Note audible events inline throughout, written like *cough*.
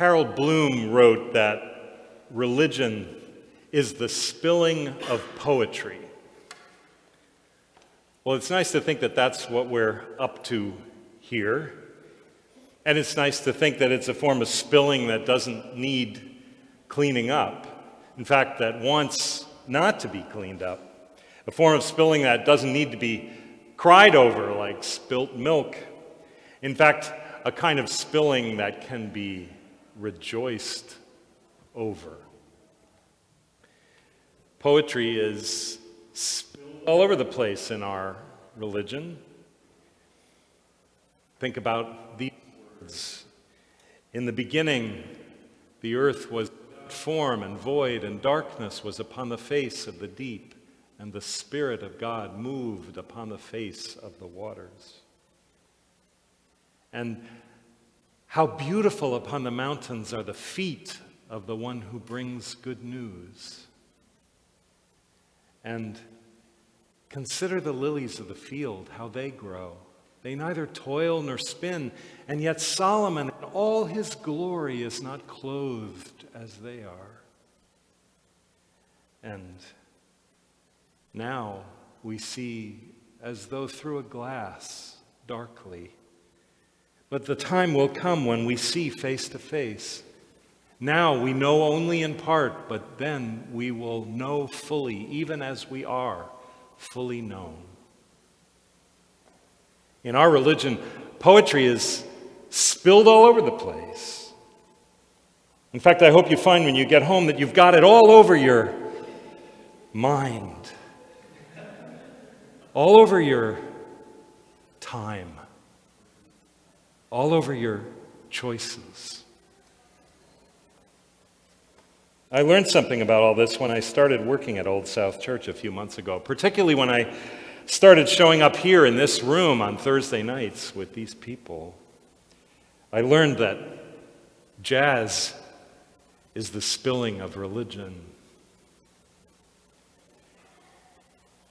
Harold Bloom wrote that religion is the spilling of poetry. Well, it's nice to think that that's what we're up to here. And it's nice to think that it's a form of spilling that doesn't need cleaning up. In fact, that wants not to be cleaned up. A form of spilling that doesn't need to be cried over like spilt milk. In fact, a kind of spilling that can be rejoiced over. Poetry is spilled all over the place in our religion. Think about these words. In the beginning, the earth was form and void, and darkness was upon the face of the deep, and the Spirit of God moved upon the face of the waters. And how beautiful upon the mountains are the feet of the one who brings good news. And consider the lilies of the field, how they grow. They neither toil nor spin, and yet Solomon in all his glory is not clothed as they are. And now we see as though through a glass, darkly. But the time will come when we see face to face. Now we know only in part, but then we will know fully, even as we are fully known. In our religion, poetry is spilled all over the place. In fact, I hope you find when you get home that you've got it all over your mind, all over your time, all over your choices. I learned something about all this when I started working at Old South Church a few months ago, particularly when I started showing up here in this room on Thursday nights with these people. I learned that jazz is the spilling of religion.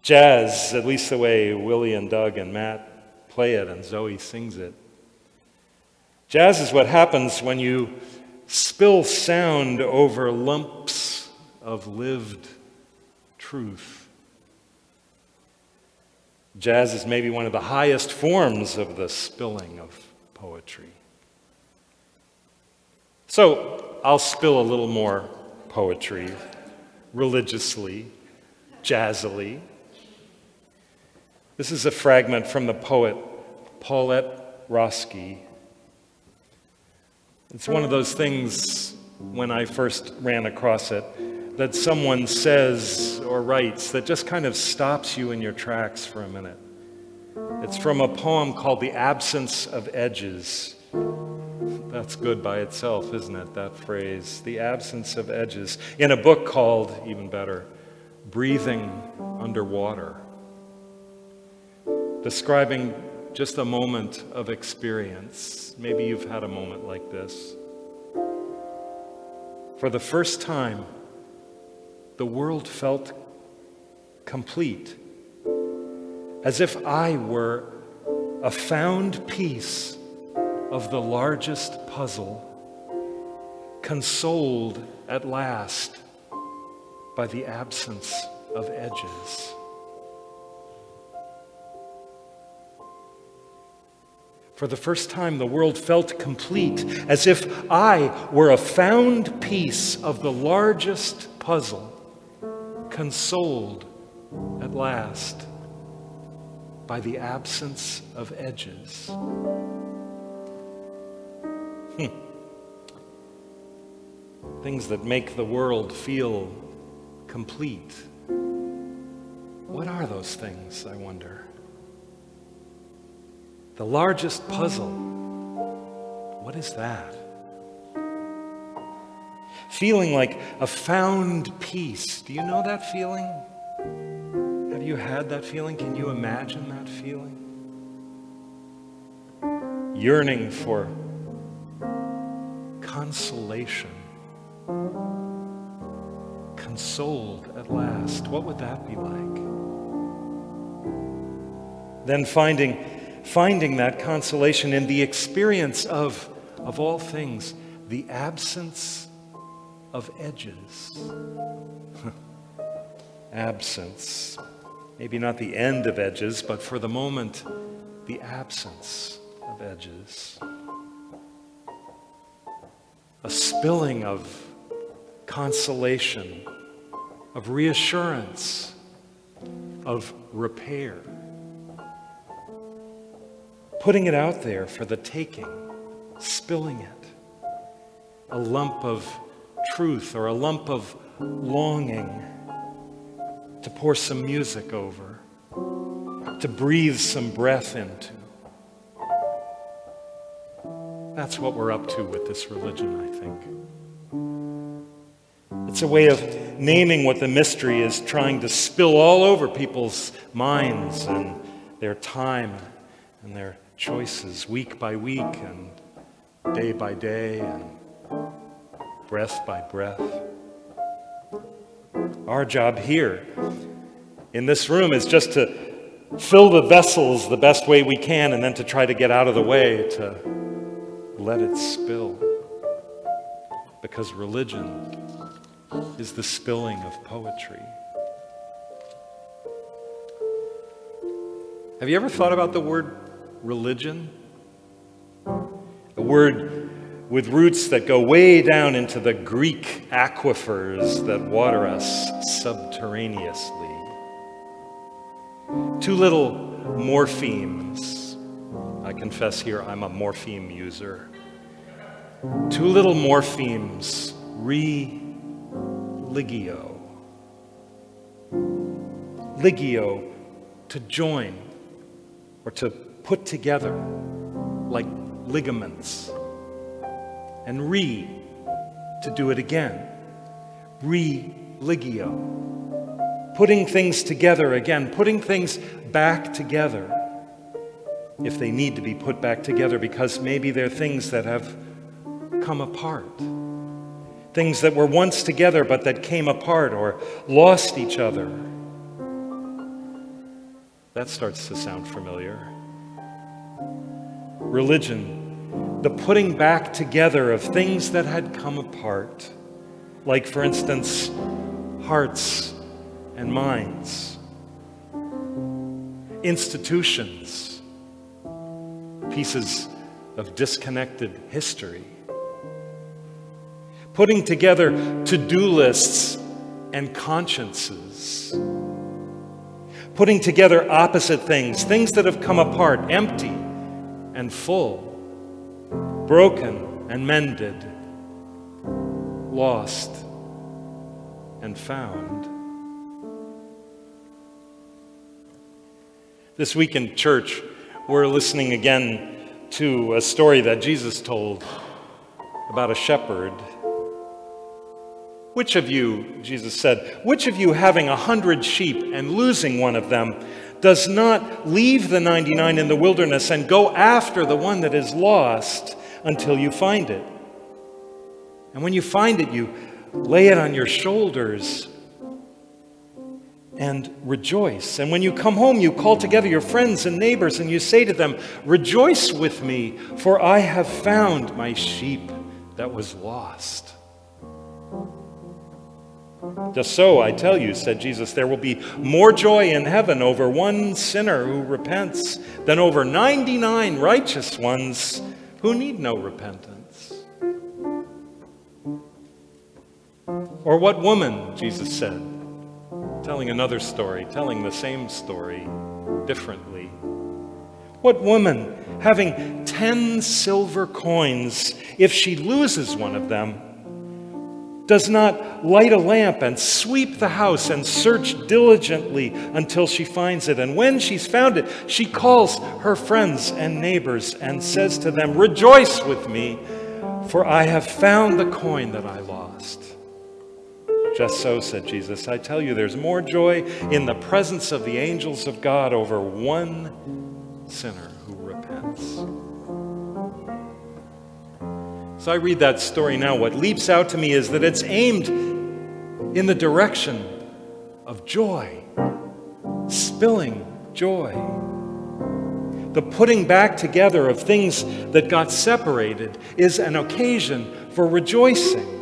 Jazz, at least the way Willie and Doug and Matt play it and Zoe sings it. Jazz is what happens when you spill sound over lumps of lived truth. Jazz is maybe one of the highest forms of the spilling of poetry. So I'll spill a little more poetry religiously, jazzily. This is a fragment from the poet Paulette Roeske it's one of those things when I first ran across it that someone says or writes that just kind of stops you in your tracks for a minute. It's from a poem called The Absence of Edges. That's good by itself, isn't it? That phrase, The Absence of Edges, in a book called, even better, Breathing Underwater, describing just a moment of experience. Maybe you've had a moment like this. For the first time, the world felt complete, as if I were a found piece of the largest puzzle, consoled at last by the absence of edges. For the first time, the world felt complete, as if I were a found piece of the largest puzzle, consoled at last by the absence of edges. Hmm. Things that make the world feel complete. What are those things, I wonder? The largest puzzle. What is that? Feeling like a found piece. Do you know that feeling? Have you had that feeling? Can you imagine that feeling? Yearning for consolation. Consoled at last. What would that be like? Then finding finding that consolation in the experience of, of all things, the absence of edges. *laughs* absence. Maybe not the end of edges, but for the moment, the absence of edges. A spilling of consolation, of reassurance, of repair. Putting it out there for the taking, spilling it. A lump of truth or a lump of longing to pour some music over, to breathe some breath into. That's what we're up to with this religion, I think. It's a way of naming what the mystery is trying to spill all over people's minds and their time and their choices week by week and day by day and breath by breath. Our job here in this room is just to fill the vessels the best way we can and then to try to get out of the way to let it spill. Because religion is the spilling of poetry. Have you ever thought about the word religion? A word with roots that go way down into the Greek aquifers that water us subterraneously. Two little morphemes. I confess here I'm a morpheme user. Two little morphemes, re ligio. Ligio, to join or to put together like ligaments and re to do it again. Religio. Putting things together again, putting things back together if they need to be put back together because maybe they're things that have come apart. Things that were once together but that came apart or lost each other. That starts to sound familiar. Religion the putting back together of things that had come apart, like, for instance, hearts and minds, institutions, pieces of disconnected history, putting together to do lists and consciences, putting together opposite things, things that have come apart, empty and full broken and mended, lost and found. This week in church, we're listening again to a story that Jesus told about a shepherd. Which of you, Jesus said, which of you having a hundred sheep and losing one of them does not leave the 99 in the wilderness and go after the one that is lost until you find it. And when you find it, you lay it on your shoulders and rejoice. And when you come home, you call together your friends and neighbors and you say to them, Rejoice with me, for I have found my sheep that was lost. Just so, I tell you, said Jesus, there will be more joy in heaven over one sinner who repents than over 99 righteous ones who need no repentance. Or what woman, Jesus said, telling another story, telling the same story differently. What woman, having ten silver coins, if she loses one of them, does not light a lamp and sweep the house and search diligently until she finds it. And when she's found it, she calls her friends and neighbors and says to them, Rejoice with me, for I have found the coin that I lost. Just so, said Jesus, I tell you, there's more joy in the presence of the angels of God over one sinner who repents. I read that story now. What leaps out to me is that it's aimed in the direction of joy, spilling joy. The putting back together of things that got separated is an occasion for rejoicing.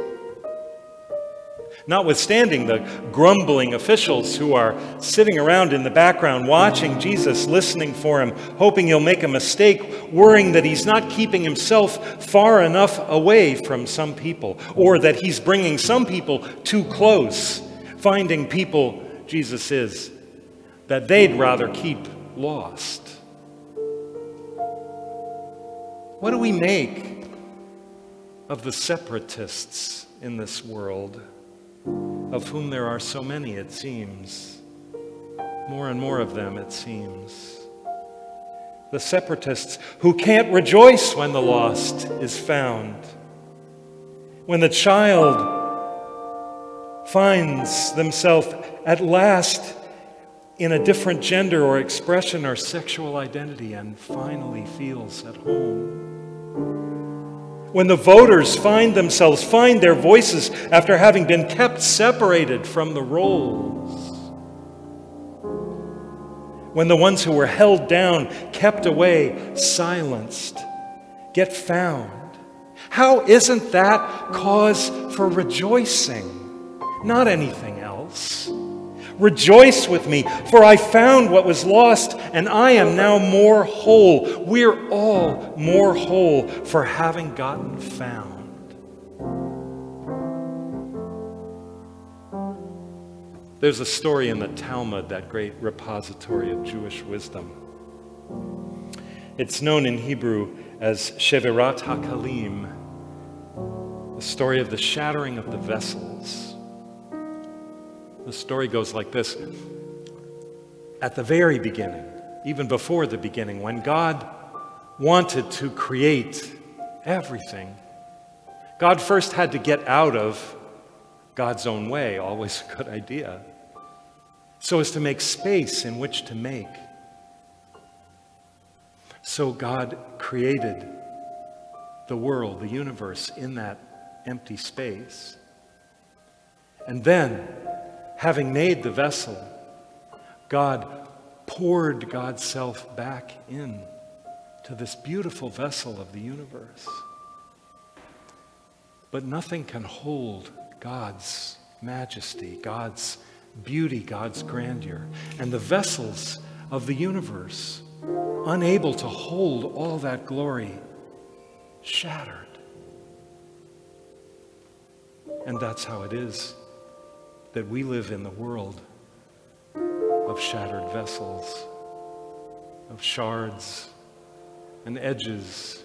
Notwithstanding the grumbling officials who are sitting around in the background watching Jesus, listening for him, hoping he'll make a mistake, worrying that he's not keeping himself far enough away from some people, or that he's bringing some people too close, finding people, Jesus is, that they'd rather keep lost. What do we make of the separatists in this world? Of whom there are so many, it seems. More and more of them, it seems. The separatists who can't rejoice when the lost is found. When the child finds themselves at last in a different gender or expression or sexual identity and finally feels at home when the voters find themselves, find their voices after having been kept separated from the rolls. When the ones who were held down, kept away, silenced, get found. How isn't that cause for rejoicing? Not anything else. Rejoice with me, for I found what was lost, and I am now more whole. We're all more whole for having gotten found. There's a story in the Talmud, that great repository of Jewish wisdom. It's known in Hebrew as Shevirat HaKelim, the story of the shattering of the vessels. The story goes like this At the very beginning, even before the beginning, when God wanted to create everything, God first had to get out of God's own way, always a good idea, so as to make space in which to make. So God created the world, the universe, in that empty space. And then having made the vessel, God poured God's self back in to this beautiful vessel of the universe. But nothing can hold God's majesty, God's beauty, God's grandeur. And the vessels of the universe, unable to hold all that glory, shattered. And that's how it is that we live in the world of shattered vessels, of shards and edges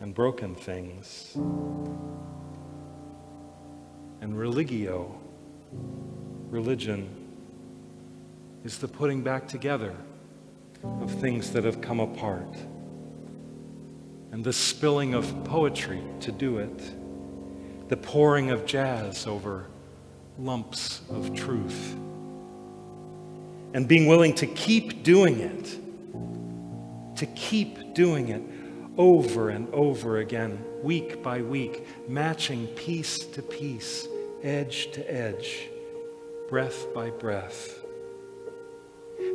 and broken things. And religio, religion, is the putting back together of things that have come apart. And the spilling of poetry to do it, the pouring of jazz over lumps of truth. And being willing to keep doing it, to keep doing it over and over again, week by week, matching piece to piece, edge to edge, breath by breath.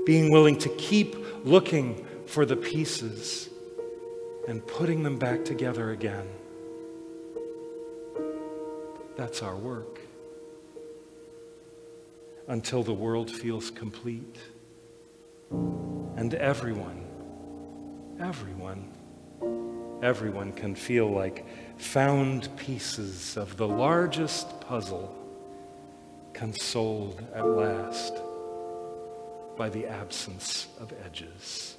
Being willing to keep looking for the pieces and putting them back together again. That's our work until the world feels complete. And everyone, everyone, everyone can feel like found pieces of the largest puzzle consoled at last by the absence of edges.